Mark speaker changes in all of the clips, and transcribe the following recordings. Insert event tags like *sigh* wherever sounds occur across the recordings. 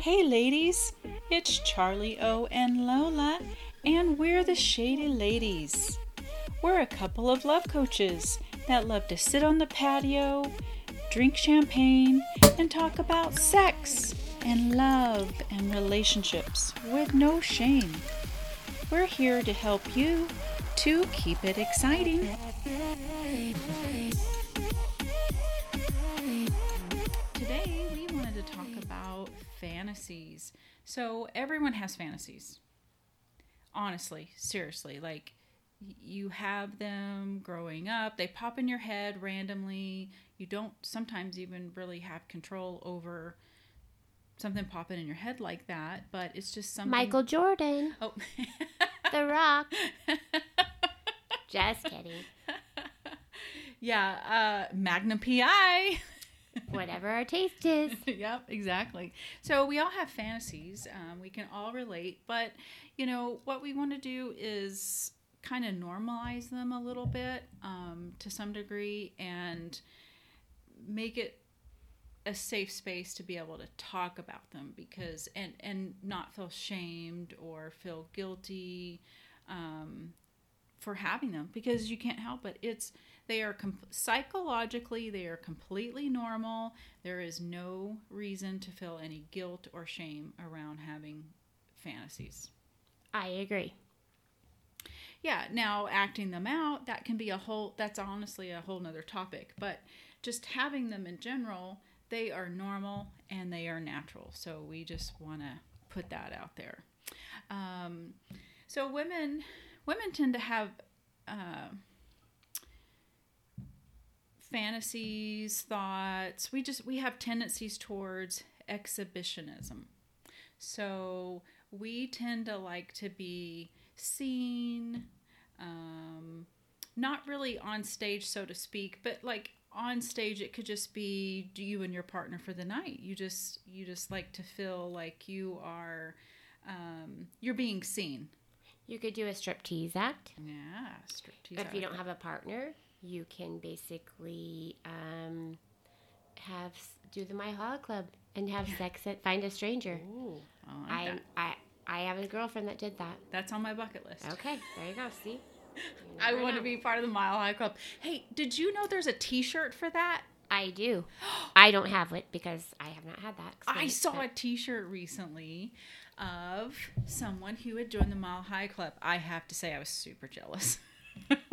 Speaker 1: Hey ladies, it's Charlie O and Lola, and we're the Shady Ladies. We're a couple of love coaches that love to sit on the patio, drink champagne, and talk about sex and love and relationships with no shame. We're here to help you to keep it exciting. Everyone has fantasies. Honestly, seriously, like you have them growing up, they pop in your head randomly. You don't sometimes even really have control over something popping in your head like that, but it's just something.
Speaker 2: Michael Jordan,
Speaker 1: Oh. *laughs*
Speaker 2: The Rock. *laughs* Just kidding. *laughs*
Speaker 1: yeah, uh, Magnum PI.
Speaker 2: Whatever our taste is. *laughs*
Speaker 1: yep, exactly. So we all have fantasies. Um, we can all relate, but you know what we want to do is kind of normalize them a little bit um, to some degree and make it a safe space to be able to talk about them because and and not feel shamed or feel guilty um, for having them because you can't help it it's they are com- psychologically they are completely normal. There is no reason to feel any guilt or shame around having fantasies.
Speaker 2: I agree.
Speaker 1: yeah now acting them out that can be a whole that's honestly a whole nother topic but just having them in general they are normal and they are natural so we just want to put that out there. Um, so women women tend to have uh, fantasies thoughts we just we have tendencies towards exhibitionism so we tend to like to be seen, um, not really on stage, so to speak, but like on stage, it could just be you and your partner for the night. You just you just like to feel like you are um, you're being seen.
Speaker 2: You could do a striptease act.
Speaker 1: Yeah, striptease.
Speaker 2: If you don't have a partner, you can basically um, have do the Mile High Club and have sex at Find a Stranger.
Speaker 1: Ooh, I like
Speaker 2: I. I I have a girlfriend that did that.
Speaker 1: That's on my bucket list.
Speaker 2: Okay, there you go. See, *laughs* You
Speaker 1: I want to be part of the Mile High Club. Hey, did you know there's a T-shirt for that?
Speaker 2: I do. *gasps* I don't have it because I have not had that.
Speaker 1: I saw
Speaker 2: but-
Speaker 1: a T-shirt recently of someone who had joined the Mile High Club. I have to say, I was super jealous. *laughs*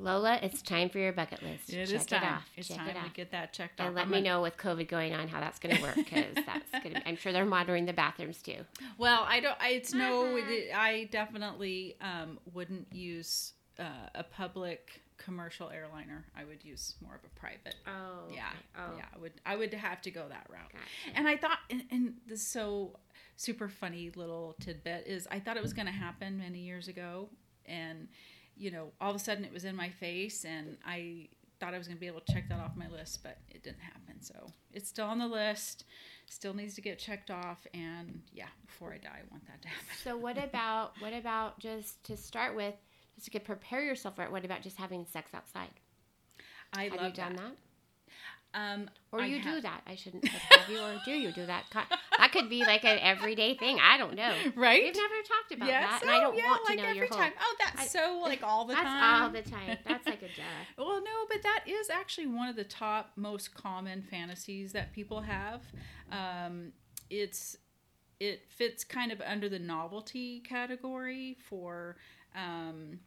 Speaker 2: Well, Lola, it's time for your bucket list.
Speaker 1: it
Speaker 2: Check
Speaker 1: is time.
Speaker 2: it off.
Speaker 1: It's
Speaker 2: Check
Speaker 1: time
Speaker 2: it
Speaker 1: to get that checked off.
Speaker 2: And let
Speaker 1: I'm
Speaker 2: me
Speaker 1: gonna-
Speaker 2: know with COVID going on how that's going to work because that's going to. I'm sure they're monitoring the bathrooms too.
Speaker 1: Well, I don't. I, it's no.
Speaker 2: Uh-huh.
Speaker 1: it- I definitely um, wouldn't use uh, a public commercial airliner. I would use more of a private.
Speaker 2: Oh,
Speaker 1: Yeah,
Speaker 2: Oh,
Speaker 1: yeah. I would. I would have to go that route.
Speaker 2: Gotcha.
Speaker 1: And I thought, and, and the so super funny little tidbit is, I thought it was going to happen many years ago, and you know, all of a sudden it was in my face, and I thought I was going to be able to check that off my list, but it didn't happen. So it's still on the list, still needs to get checked off, and yeah, before I die, I want that to happen.
Speaker 2: So what *laughs* about what about just to start with, just to get prepare yourself for it? What about just having sex outside?
Speaker 1: I
Speaker 2: Have
Speaker 1: love
Speaker 2: you done
Speaker 1: that.
Speaker 2: that?
Speaker 1: Um,
Speaker 2: Or
Speaker 1: I
Speaker 2: you do that? I shouldn't have you or do you do that? That could be like an everyday thing. I don't know. *laughs*
Speaker 1: right?
Speaker 2: We've never talked about that, and I don't
Speaker 1: yeah,
Speaker 2: want to
Speaker 1: like
Speaker 2: know
Speaker 1: every
Speaker 2: your whole.
Speaker 1: time. Oh, that's
Speaker 2: I-
Speaker 1: so like all the *laughs*
Speaker 2: That's
Speaker 1: time.
Speaker 2: all the time. That's like a *laughs* duh.
Speaker 1: Well, no, but that is actually one of the top most common fantasies that people have. Um, it's it fits kind of under the novelty category for, um,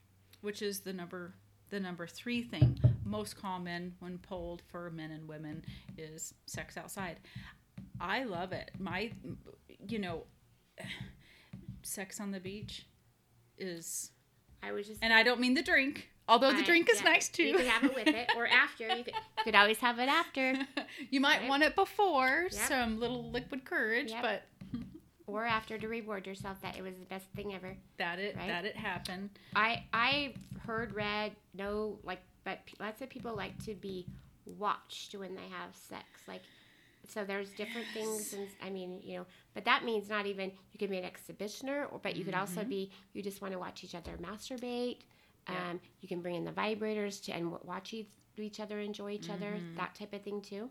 Speaker 1: which is the number the number three thing most common when polled for men and women is sex outside. I love it. My, you know, sex on the beach is,
Speaker 2: I was just.
Speaker 1: and I don't mean the drink. Although the drink is
Speaker 2: yeah,
Speaker 1: nice too.
Speaker 2: You could have it with it or *laughs* after. You could, you could always have it after *laughs*
Speaker 1: you might
Speaker 2: Right.
Speaker 1: want it before
Speaker 2: Yep.
Speaker 1: some little liquid courage,
Speaker 2: Yep.
Speaker 1: but
Speaker 2: or after to reward yourself that it was the best thing ever.
Speaker 1: that it
Speaker 2: Right.
Speaker 1: that it happened.
Speaker 2: I I heard, read, no like, but lots of people like to be watched when they have sex. Like, so there's different things, and I mean, you know, but that means not even you could be an exhibitioner, or but you could also be you just want to watch each other masturbate.
Speaker 1: Yeah.
Speaker 2: Um, you can bring in the vibrators to and watch each each other, enjoy each other, that type of thing too.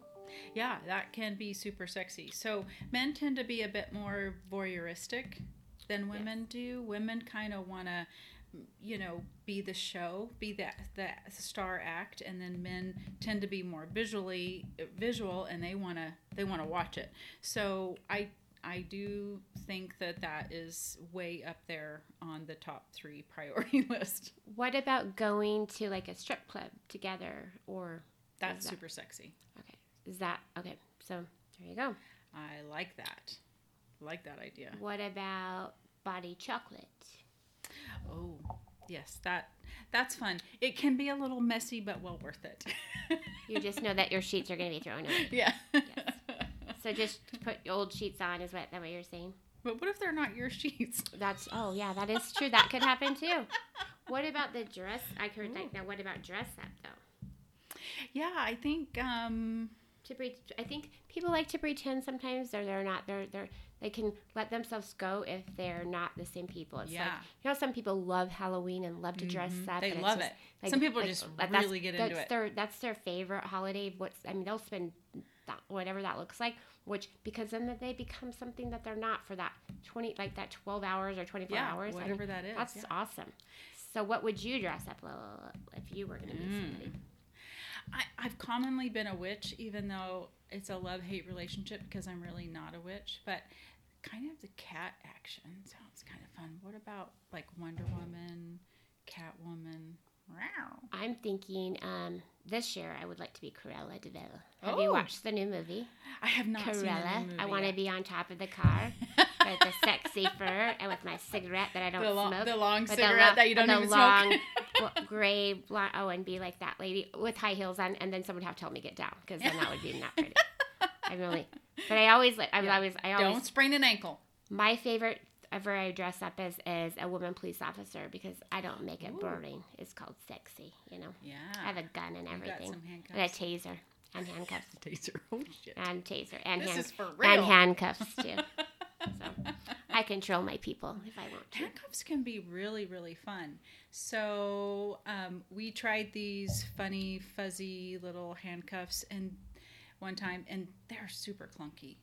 Speaker 1: Yeah, that can be super sexy. So men tend to be a bit more voyeuristic than women do. Women kind of want to, you know, be the show, be that the star act, and then men tend to be more visually visual, and they want to they want to watch it. So I I do think that that is way up there on the top three *laughs* priority list.
Speaker 2: What about going to like a strip club together or
Speaker 1: That's
Speaker 2: that-
Speaker 1: super sexy.
Speaker 2: okay? Is that okay? So there you go.
Speaker 1: I like that. like that idea.
Speaker 2: What about body chocolate?
Speaker 1: Oh, yes, that that's fun. It can be a little messy, but well worth it. *laughs*
Speaker 2: You just know that your sheets are going to be thrown away.
Speaker 1: yeah.
Speaker 2: So just put old sheets on. Is what that what you're saying?
Speaker 1: But what if they're not your *laughs* sheets?
Speaker 2: That's oh yeah, that is true. That could happen too. What about the dress? I heard that. Now, what about dress up though?
Speaker 1: Yeah, I think um
Speaker 2: To pre- I think people like to pretend sometimes they're they're not they're they're they can let themselves go if they're not the same people. It's like
Speaker 1: Yeah.
Speaker 2: you know some people love Halloween and love to dress
Speaker 1: Mhm.
Speaker 2: up.
Speaker 1: They love
Speaker 2: just,
Speaker 1: it. Some people just
Speaker 2: that- that's-
Speaker 1: really get into it.
Speaker 2: Their, that's their favorite holiday. What's I mean they'll spend that, whatever that looks like. Which because then they become something that they're not for that twenty like that twelve hours or twenty four
Speaker 1: yeah,
Speaker 2: hours. I mean,
Speaker 1: whatever that is.
Speaker 2: That's
Speaker 1: yeah.
Speaker 2: awesome. So, what would you dress up if you were going to be
Speaker 1: Mm.
Speaker 2: somebody?
Speaker 1: I, I've commonly been a witch, even though it's a love hate relationship because I'm really not a witch. But kind of the cat action sounds kind of fun. What about like Wonder Woman, Catwoman? Wow.
Speaker 2: I'm thinking um, this year I would like to be Cruella de Vil. Have you
Speaker 1: Oh.
Speaker 2: watched the new movie?
Speaker 1: I have not seen the
Speaker 2: Cruella.
Speaker 1: new movie
Speaker 2: I want to be on top of the car with the sexy fur and with my cigarette that I *laughs* don't
Speaker 1: the, lo-
Speaker 2: smoke.
Speaker 1: the long
Speaker 2: with the
Speaker 1: cigarette
Speaker 2: lo-
Speaker 1: that you don't even
Speaker 2: the long,
Speaker 1: smoke. *laughs*
Speaker 2: gray, blonde, oh, and be like that lady with high heels on, and then someone would have to tell me get down because then that would be not pretty. I'm really, but I always like. I'm
Speaker 1: Yeah.
Speaker 2: always. I always.
Speaker 1: Don't sprain an ankle.
Speaker 2: My favorite ever I dress up as is a woman police officer because I don't make it
Speaker 1: Ooh.
Speaker 2: boring. It's called sexy, you know.
Speaker 1: Yeah.
Speaker 2: I have a gun and everything, and a taser, and handcuffs, *laughs*
Speaker 1: Taser. Oh shit.
Speaker 2: and taser, and
Speaker 1: This
Speaker 2: hand,
Speaker 1: is for
Speaker 2: and handcuffs too. *laughs* so I control my people if I want to.
Speaker 1: Handcuffs can be really, really fun. So um, we tried these funny, fuzzy little handcuffs, and one time, and they're super clunky.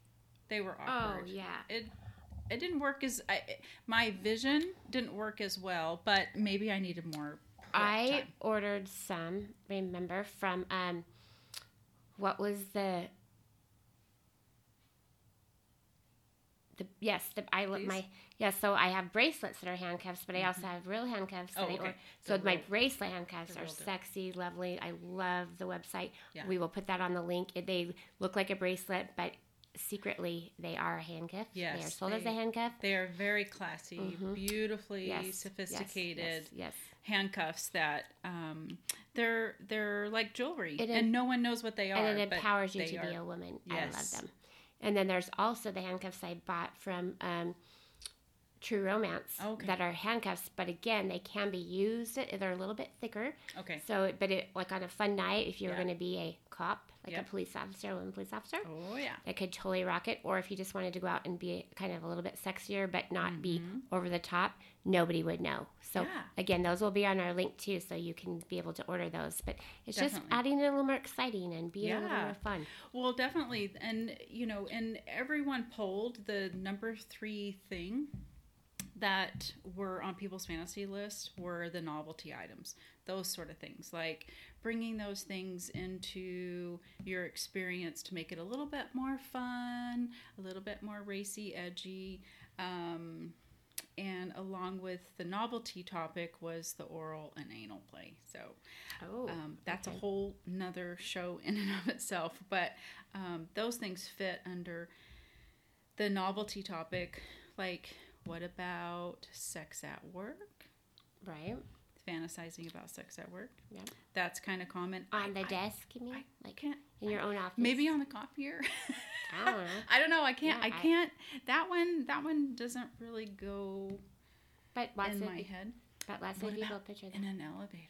Speaker 1: They were awkward.
Speaker 2: Oh yeah.
Speaker 1: It it didn't work as I, my vision didn't work as well, but maybe I needed more.
Speaker 2: I
Speaker 1: time.
Speaker 2: ordered some. Remember from um, what was the the yes the I
Speaker 1: These?
Speaker 2: my yes. So I have bracelets that are handcuffs, but I also have real handcuffs.
Speaker 1: Oh, okay.
Speaker 2: or- so my bracelet handcuffs are
Speaker 1: real deal.
Speaker 2: sexy, lovely. I love the website.
Speaker 1: Yeah.
Speaker 2: We will put that on the link. They look like a bracelet, but secretly they are a handcuff. they are
Speaker 1: Yes,
Speaker 2: sold as a handcuff.
Speaker 1: They are very classy,
Speaker 2: Mhm.
Speaker 1: beautifully
Speaker 2: Yes, yes,
Speaker 1: sophisticated
Speaker 2: Yes, yes.
Speaker 1: handcuffs that um, they're they're like jewelry,
Speaker 2: It
Speaker 1: and no one knows what they are.
Speaker 2: and it empowers you to
Speaker 1: are.
Speaker 2: be a woman.
Speaker 1: Yes.
Speaker 2: I love them. And then there's also the handcuffs I bought from um, True Romance
Speaker 1: Okay.
Speaker 2: that are handcuffs, but again, they can be used. They're a little bit thicker.
Speaker 1: Okay.
Speaker 2: So, but it like on a fun night, if you're
Speaker 1: Yeah.
Speaker 2: going to be a cop, like
Speaker 1: Yep.
Speaker 2: a police officer, a woman police officer,
Speaker 1: Oh yeah.
Speaker 2: that could totally rock it. Or if you just wanted to go out and be kind of a little bit sexier, but not be
Speaker 1: Mhm.
Speaker 2: over the top, nobody would know. So
Speaker 1: Yeah.
Speaker 2: again, those will be on our link too, so you can be able to order those. But it's just adding it a little more exciting and being a little more fun.
Speaker 1: Well, definitely, and you know, and everyone polled the number three thing that were on people's fantasy list were the novelty items, those sort of things, like bringing those things into your experience to make it a little bit more fun, a little bit more racy, edgy. Um, and along with the novelty topic was the oral and anal play. So
Speaker 2: Oh,
Speaker 1: um, that's
Speaker 2: okay.
Speaker 1: a whole nother show in and of itself. But um, those things fit under the novelty topic. Like, what about sex at work?
Speaker 2: right
Speaker 1: Fantasizing about sex at work.
Speaker 2: Yeah.
Speaker 1: That's kind of common.
Speaker 2: on
Speaker 1: I-
Speaker 2: the
Speaker 1: I-
Speaker 2: desk. You mean
Speaker 1: I
Speaker 2: like
Speaker 1: can't.
Speaker 2: in your own office?
Speaker 1: Maybe on the copier.
Speaker 2: I *laughs* don't know.
Speaker 1: I don't know. I can't.
Speaker 2: Yeah,
Speaker 1: I can't. That one. That one doesn't really go
Speaker 2: But lots
Speaker 1: in
Speaker 2: of
Speaker 1: my head.
Speaker 2: but lots
Speaker 1: What
Speaker 2: of people picture
Speaker 1: In an elevator.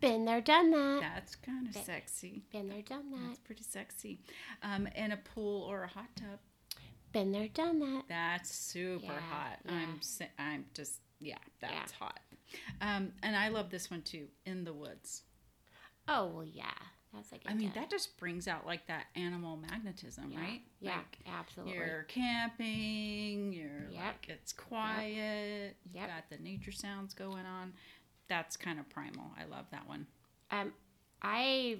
Speaker 2: Been there, done that.
Speaker 1: That's kind of sexy.
Speaker 2: Been there, done that.
Speaker 1: That's pretty sexy. Um, in a pool or a hot tub.
Speaker 2: Been there, done that.
Speaker 1: That's super
Speaker 2: Yeah,
Speaker 1: hot.
Speaker 2: yeah.
Speaker 1: I'm I'm just yeah, that's
Speaker 2: Yeah.
Speaker 1: hot. Um, and I love this one too. In the woods.
Speaker 2: Oh well, yeah. That's like.
Speaker 1: I mean, that just brings out like that animal magnetism,
Speaker 2: Yeah.
Speaker 1: right?
Speaker 2: Yeah,
Speaker 1: Like,
Speaker 2: absolutely.
Speaker 1: you're camping. You're
Speaker 2: Yep.
Speaker 1: like it's quiet. You
Speaker 2: Yep.
Speaker 1: got the nature sounds going on. That's kind of primal. I love that one.
Speaker 2: Um, I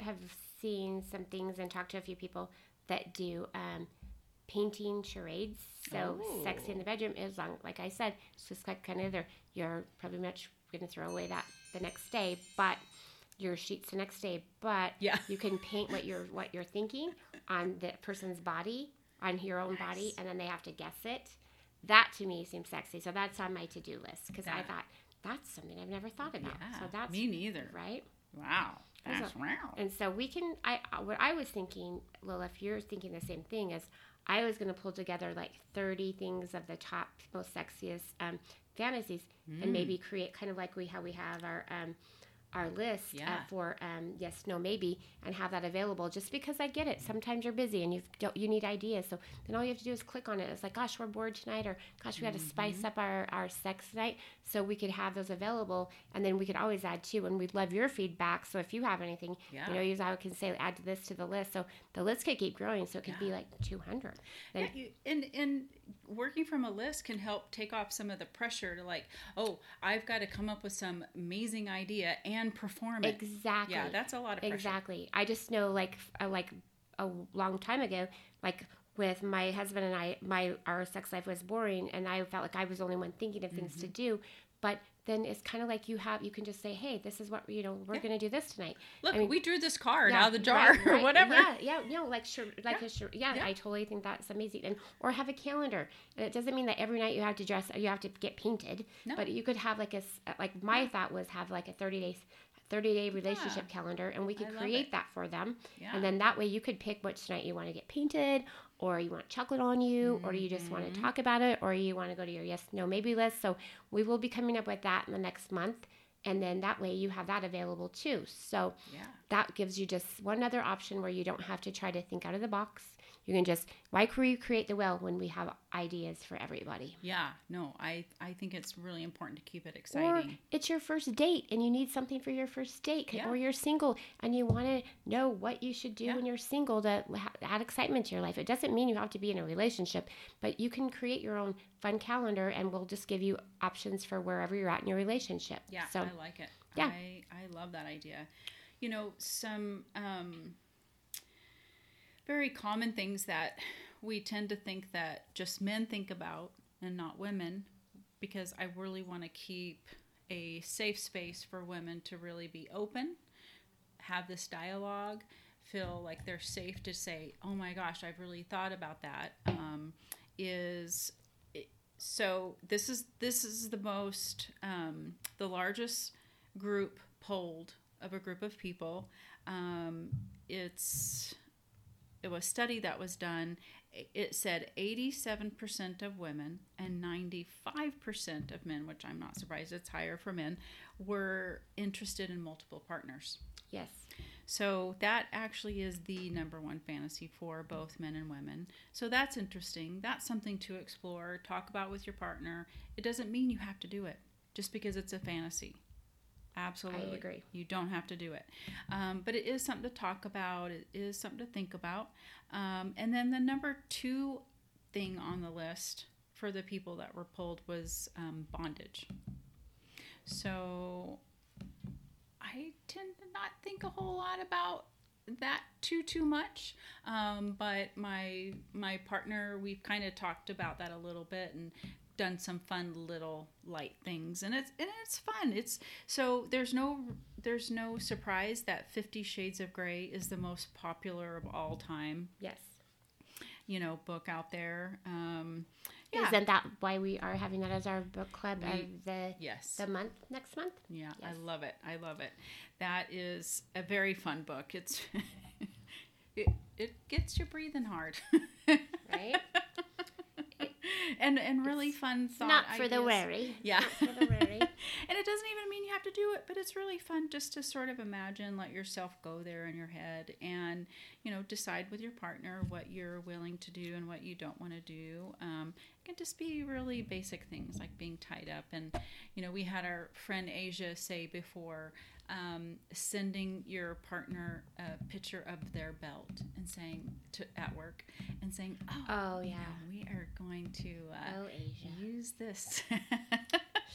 Speaker 2: have seen some things and talked to a few people that do um, painting charades. So sexy in oh. the bedroom is long, like I said, it's just like kind of there. You're probably much going to throw away that the next day, but your sheets the next day. But
Speaker 1: Yeah.
Speaker 2: you can paint what you're what you're thinking on the person's body, on your own body, and then they have to guess it. That to me seems sexy. So that's on my to do list because I thought that's something I've never thought about.
Speaker 1: Yeah,
Speaker 2: so that's
Speaker 1: me neither.
Speaker 2: right.
Speaker 1: Wow, that's wow.
Speaker 2: And so we can. I what I was thinking, Lola, if you're thinking the same thing, is I was going to pull together like 30 things of the top most sexiest um, fantasies, and maybe create kind of like we how we have our um, our list uh,
Speaker 1: Yeah.
Speaker 2: for um, yes, no, maybe, and have that available. Just because I get it, sometimes you're busy and you don't you need ideas, so then all you have to do is click on it. It's like, gosh, we're bored tonight, or gosh, we got to spice up our our sex tonight, so we could have those available, and then we could always add to, and we'd love your feedback. So if you have anything,
Speaker 1: Yeah.
Speaker 2: you know, you I can say add this to the list, so the list could keep growing, so it could be like 200. Then
Speaker 1: Yeah, you, and and working from a list can help take off some of the pressure to like, oh, I've got to come up with some amazing idea and perform it.
Speaker 2: exactly,
Speaker 1: Yeah, that's a lot of pressure.
Speaker 2: Exactly. I just know, like, uh, like a long time ago, like with my husband and I, my our sex life was boring, and I felt like I was the only one thinking of things
Speaker 1: Mm-hmm.
Speaker 2: to do. But then it's kind of like you have, you can just say, hey, this is what you know, we're
Speaker 1: Yeah.
Speaker 2: going to do this tonight.
Speaker 1: Look,
Speaker 2: I mean,
Speaker 1: we drew this card
Speaker 2: Yeah,
Speaker 1: out of the jar
Speaker 2: right,
Speaker 1: or whatever.
Speaker 2: Yeah, yeah, no, like sure, like
Speaker 1: Yeah.
Speaker 2: a sure, yeah,
Speaker 1: Yeah.
Speaker 2: I totally think that's amazing. And or have a calendar. And it doesn't mean that every night you have to dress, you have to get painted.
Speaker 1: No.
Speaker 2: But you could have like a like my thought was have like a thirty days. 30 day relationship calendar and we could create
Speaker 1: it.
Speaker 2: that for them
Speaker 1: Yeah.
Speaker 2: and then that way you could pick which night you want to get painted or you want chocolate on you or you just
Speaker 1: Mm-hmm.
Speaker 2: want to talk about it or you want to go to your yes no maybe list so we will be coming up with that in the next month and then that way you have that available too so
Speaker 1: yeah.
Speaker 2: that gives you just one other option where you don't have to try to think out of the box. You can just why recreate the well when we have ideas for everybody.
Speaker 1: Yeah, no, I I think it's really important to keep it exciting Or
Speaker 2: it's your first date and you need something for your first date,
Speaker 1: Yeah.
Speaker 2: or you're single and you want to know what you should do
Speaker 1: Yeah.
Speaker 2: when you're single to add excitement to your life. It doesn't mean you have to be in a relationship, but you can create your own fun calendar and we'll just give you options for wherever you're at in your relationship.
Speaker 1: Yeah,
Speaker 2: So
Speaker 1: I like it.
Speaker 2: Yeah.
Speaker 1: I, I love that idea. You know, some um, very common things that we tend to think that just men think about and not women, because I really want to keep a safe space for women to really be open, have this dialogue, feel like they're safe to say, "Oh my gosh, I've really thought about that." Um, is so this is this is the most um, the largest group polled of a group of people. Um, it's a study that was done. It- It said 87% of women and 95% of men, which I'm not surprised it's higher for men, were interested in multiple partners.
Speaker 2: yes,
Speaker 1: So that actually is the number one fantasy for both men and women. So that's interesting. That's something to explore, talk about with your partner. It doesn't mean you have to do it just because it's a fantasy. Absolutely.
Speaker 2: agree.
Speaker 1: You don't have to do it. Um, but it is something to talk about, it is something to think about. Um, and then the number two thing on the list for the people that were pulled was um, bondage. So I tend to not think a whole lot about that too too much um, but my my partner we've kind of talked about that a little bit and done some fun little light things and it's and it's fun it's so there's no there's no surprise that 50 shades of gray is the most popular of all time
Speaker 2: yes.
Speaker 1: you know book out there um yeah
Speaker 2: Isn't that why we are having that as our book club
Speaker 1: We-
Speaker 2: of the
Speaker 1: yes
Speaker 2: the month next month?
Speaker 1: Yeah,
Speaker 2: Yes.
Speaker 1: I love it. I love it. That is a very fun book. It's *laughs* it, it gets you breathing hard. *laughs* And and really fun thought
Speaker 2: Not for the wary.
Speaker 1: Yeah.
Speaker 2: Not for the wary. *laughs*
Speaker 1: and it doesn't even mean you have to do it, but it's really fun just to sort of imagine, let yourself go there in your head and, you know, decide with your partner what you're willing to do and what you don't want to do. Um, It can just be really basic things like being tied up. And, you know, we had our friend Asia say before um, sending your partner a picture of their belt and saying to at work and saying, "Oh,
Speaker 2: Oh yeah.
Speaker 1: we are going to uh,
Speaker 2: Oh
Speaker 1: use this." *laughs*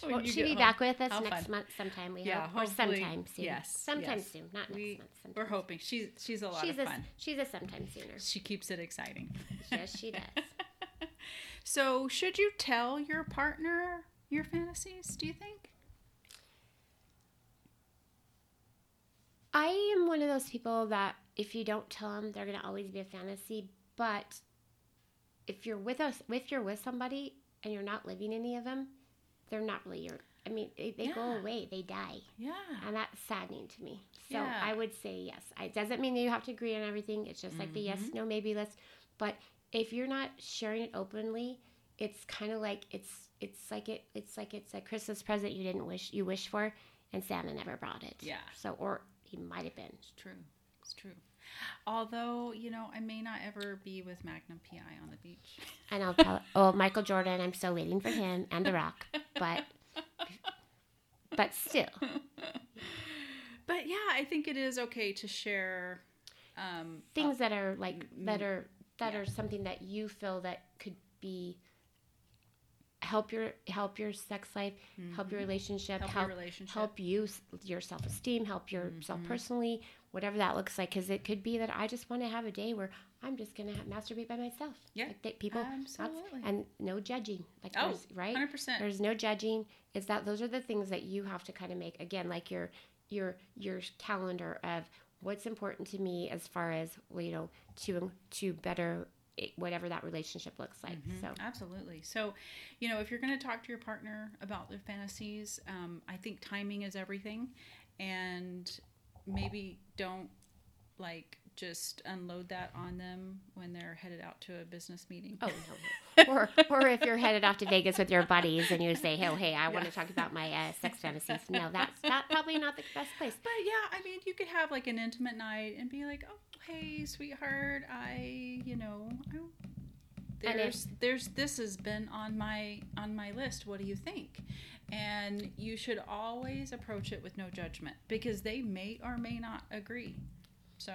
Speaker 2: Well, she'll be
Speaker 1: home.
Speaker 2: back with us
Speaker 1: How
Speaker 2: next
Speaker 1: fun.
Speaker 2: month sometime. We
Speaker 1: Yeah,
Speaker 2: hope, or sometime soon.
Speaker 1: yes,
Speaker 2: sometime
Speaker 1: yes.
Speaker 2: soon, not next
Speaker 1: We-
Speaker 2: month.
Speaker 1: We're hoping she's she's a lot
Speaker 2: She's
Speaker 1: of
Speaker 2: a
Speaker 1: fun.
Speaker 2: she's a sometime sooner.
Speaker 1: She keeps it exciting.
Speaker 2: yes, she does. *laughs*
Speaker 1: So, should you tell your partner your fantasies? Do you think?
Speaker 2: I am one of those people that if you don't tell them, they're gonna always be a fantasy. But if you're with us, if you're with somebody and you're not living any of them, they're not really your. I mean, they, they go away, they die,
Speaker 1: Yeah.
Speaker 2: and that's saddening to me. So
Speaker 1: Yeah.
Speaker 2: I would say yes. It doesn't mean that you have to agree on everything. It's just like the yes,
Speaker 1: Mm-hmm.
Speaker 2: no, maybe list. But if you're not sharing it openly, it's kind of like it's it's like it it's like it's a Christmas present you didn't wish you wish for, and Santa never brought it.
Speaker 1: Yeah.
Speaker 2: So or he might have been.
Speaker 1: It's true. It's true. Although, you know, I may not ever be with Magnum PI on the beach.
Speaker 2: And I'll tell oh Michael Jordan, I'm still waiting for him and The Rock, but but still,
Speaker 1: But yeah, I think it is okay to share um,
Speaker 2: things that are like that are that
Speaker 1: yeah.
Speaker 2: are something that you feel that could be help your help your sex life, help your relationship,
Speaker 1: Help
Speaker 2: help
Speaker 1: your relationship.
Speaker 2: help you your self esteem, help yourself
Speaker 1: Mm-hmm.
Speaker 2: personally, whatever that looks like. Because it could be that I just want to have a day where I'm just gonna ha- masturbate by myself.
Speaker 1: Yeah,
Speaker 2: like that people
Speaker 1: absolutely.
Speaker 2: and no judging. Like
Speaker 1: Oh,
Speaker 2: right,
Speaker 1: 100%.
Speaker 2: There's no judging. It's that those are the things that you have to kind of make again, like your your your calendar of what's important to me as far as well, you know to to better it, whatever that relationship looks like.
Speaker 1: Mm-hmm.
Speaker 2: So
Speaker 1: Absolutely. So, you know, if you're going to talk to your partner about their fantasies, um, I think timing is everything. And maybe don't like just unload that on them when they're headed out to a business meeting.
Speaker 2: Oh no. *laughs* or or if you're headed off to Vegas with your buddies and you say, "Hey, hey, I want to talk about my uh, sex *laughs* fantasies." No, that's that probably not the best place.
Speaker 1: But yeah, I mean, you could have like an intimate night and be like, "Oh, hey, sweetheart, I, you know, I, there's there's this has been on my on my list. What do you think?" And you should always approach it with no judgment because they may or may not agree. So,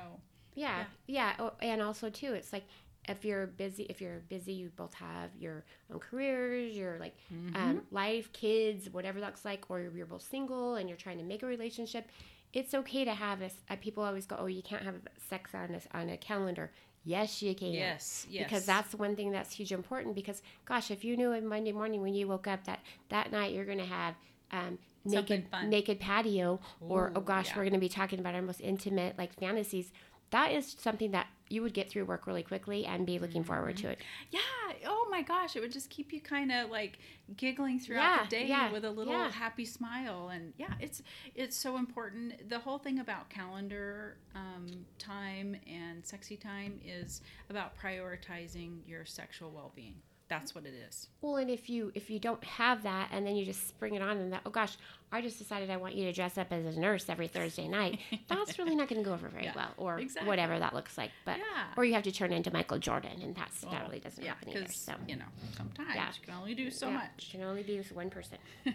Speaker 2: Yeah, yeah, Oh, and also too, it's like if you're busy, if you're busy, you both have your own careers, your like um, life, kids, whatever that looks like, or you're both single and you're trying to make a relationship. It's okay to have this. Uh, people always go, "Oh, you can't have sex on a, on a calendar." Yes, you can.
Speaker 1: yes, yes.
Speaker 2: Because that's the one thing that's huge important. Because gosh, if you knew on Monday morning when you woke up that that night you're going to have um, naked naked patio, or oh gosh,
Speaker 1: yeah.
Speaker 2: we're going to be talking about our most intimate like fantasies. That is something that you would get through work really quickly and be looking forward
Speaker 1: Mm-hmm.
Speaker 2: to it.
Speaker 1: Yeah. Oh my gosh, it would just keep you kind of like giggling throughout
Speaker 2: Yeah,
Speaker 1: the day
Speaker 2: yeah,
Speaker 1: with a little
Speaker 2: yeah.
Speaker 1: happy smile, and yeah, it's it's so important. The whole thing about calendar um, time and sexy time is about prioritizing your sexual well being. That's what it is.
Speaker 2: Well, and if you if you don't have that, and then you just spring it on, and that oh gosh, I just decided I want you to dress up as a nurse every Thursday night. *laughs* That's really not going to go over very
Speaker 1: Yeah,
Speaker 2: well, or
Speaker 1: exactly.
Speaker 2: whatever that looks like. But
Speaker 1: Yeah.
Speaker 2: or you have to turn into Michael Jordan, and that's that really doesn't
Speaker 1: yeah,
Speaker 2: happen either. So
Speaker 1: you know sometimes
Speaker 2: Yeah.
Speaker 1: you can only do so much.
Speaker 2: can only be with one person. *laughs*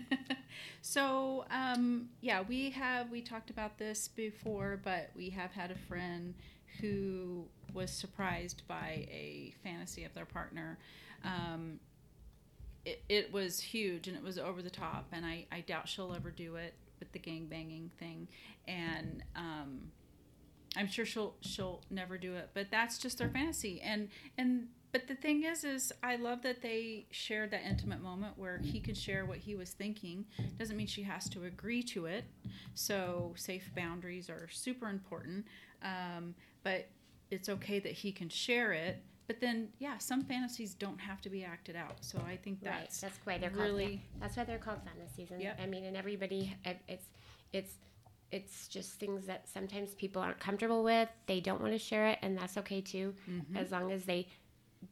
Speaker 1: so um, yeah we have we talked about this before but we have had a friend who was surprised by a fantasy of their partner um, it, it was huge and it was over the top and I, I doubt she'll ever do it with the gang banging thing and um, I'm sure she'll she'll never do it, but that's just their fantasy. And and but the thing is, is I love that they shared that intimate moment where he could share what he was thinking. Doesn't mean she has to agree to it. So safe boundaries are super important. Um, but it's okay that he can share it. But then, yeah, some fantasies don't have to be acted out. So I think
Speaker 2: Right.
Speaker 1: that's
Speaker 2: That's why they're
Speaker 1: really-
Speaker 2: called. That's why they're called fantasies. And
Speaker 1: Yep.
Speaker 2: I mean, and everybody, it's, it's, it's just things that sometimes people aren't comfortable with. They don't want to share it, and that's okay too,
Speaker 1: Mm-hmm.
Speaker 2: as long as they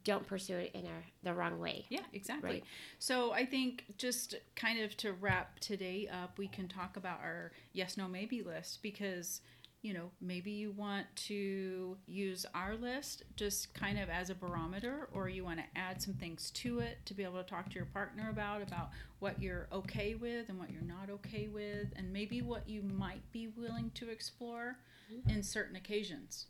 Speaker 2: don't pursue it in a, the wrong way.
Speaker 1: Yeah, exactly.
Speaker 2: Right.
Speaker 1: So I think just kind of to wrap today up, we can talk about our yes, no, maybe list because, you know, maybe you want to use our list just kind of as a barometer, or you want to add some things to it to be able to talk to your partner about about what you're okay with and what you're not okay with, and maybe what you might be willing to explore in certain occasions.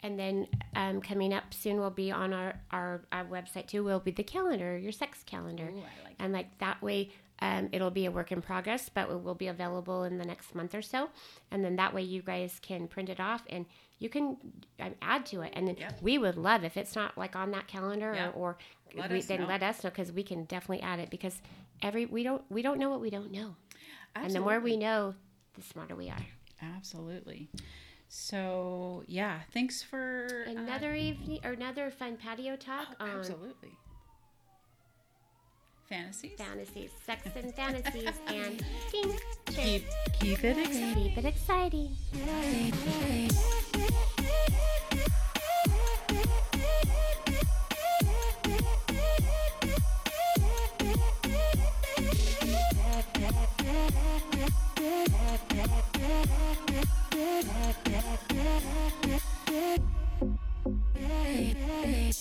Speaker 2: And then um, coming up soon will be on our, our, our website too. Will be the calendar, your sex calendar,
Speaker 1: Ooh, I like
Speaker 2: and like that way. Um, it'll be a work in progress, but it will be available in the next month or so. And then that way you guys can print it off and you can um, add to it. And then
Speaker 1: Yep.
Speaker 2: we would love if it's not like on that calendar
Speaker 1: Yeah.
Speaker 2: or, or
Speaker 1: Let
Speaker 2: we, then
Speaker 1: know.
Speaker 2: let us know because we can definitely add it because every we don't we don't know what we don't know, and the more we know, the smarter we are.
Speaker 1: Absolutely. So yeah, thanks for uh,
Speaker 2: Another evening or another fun patio talk
Speaker 1: oh,
Speaker 2: on
Speaker 1: absolutely fantasies.
Speaker 2: fantasies, sex and fantasies, *laughs* and kink.
Speaker 1: Keep keep it exciting.
Speaker 2: Keep it exciting.
Speaker 3: Hey, hey,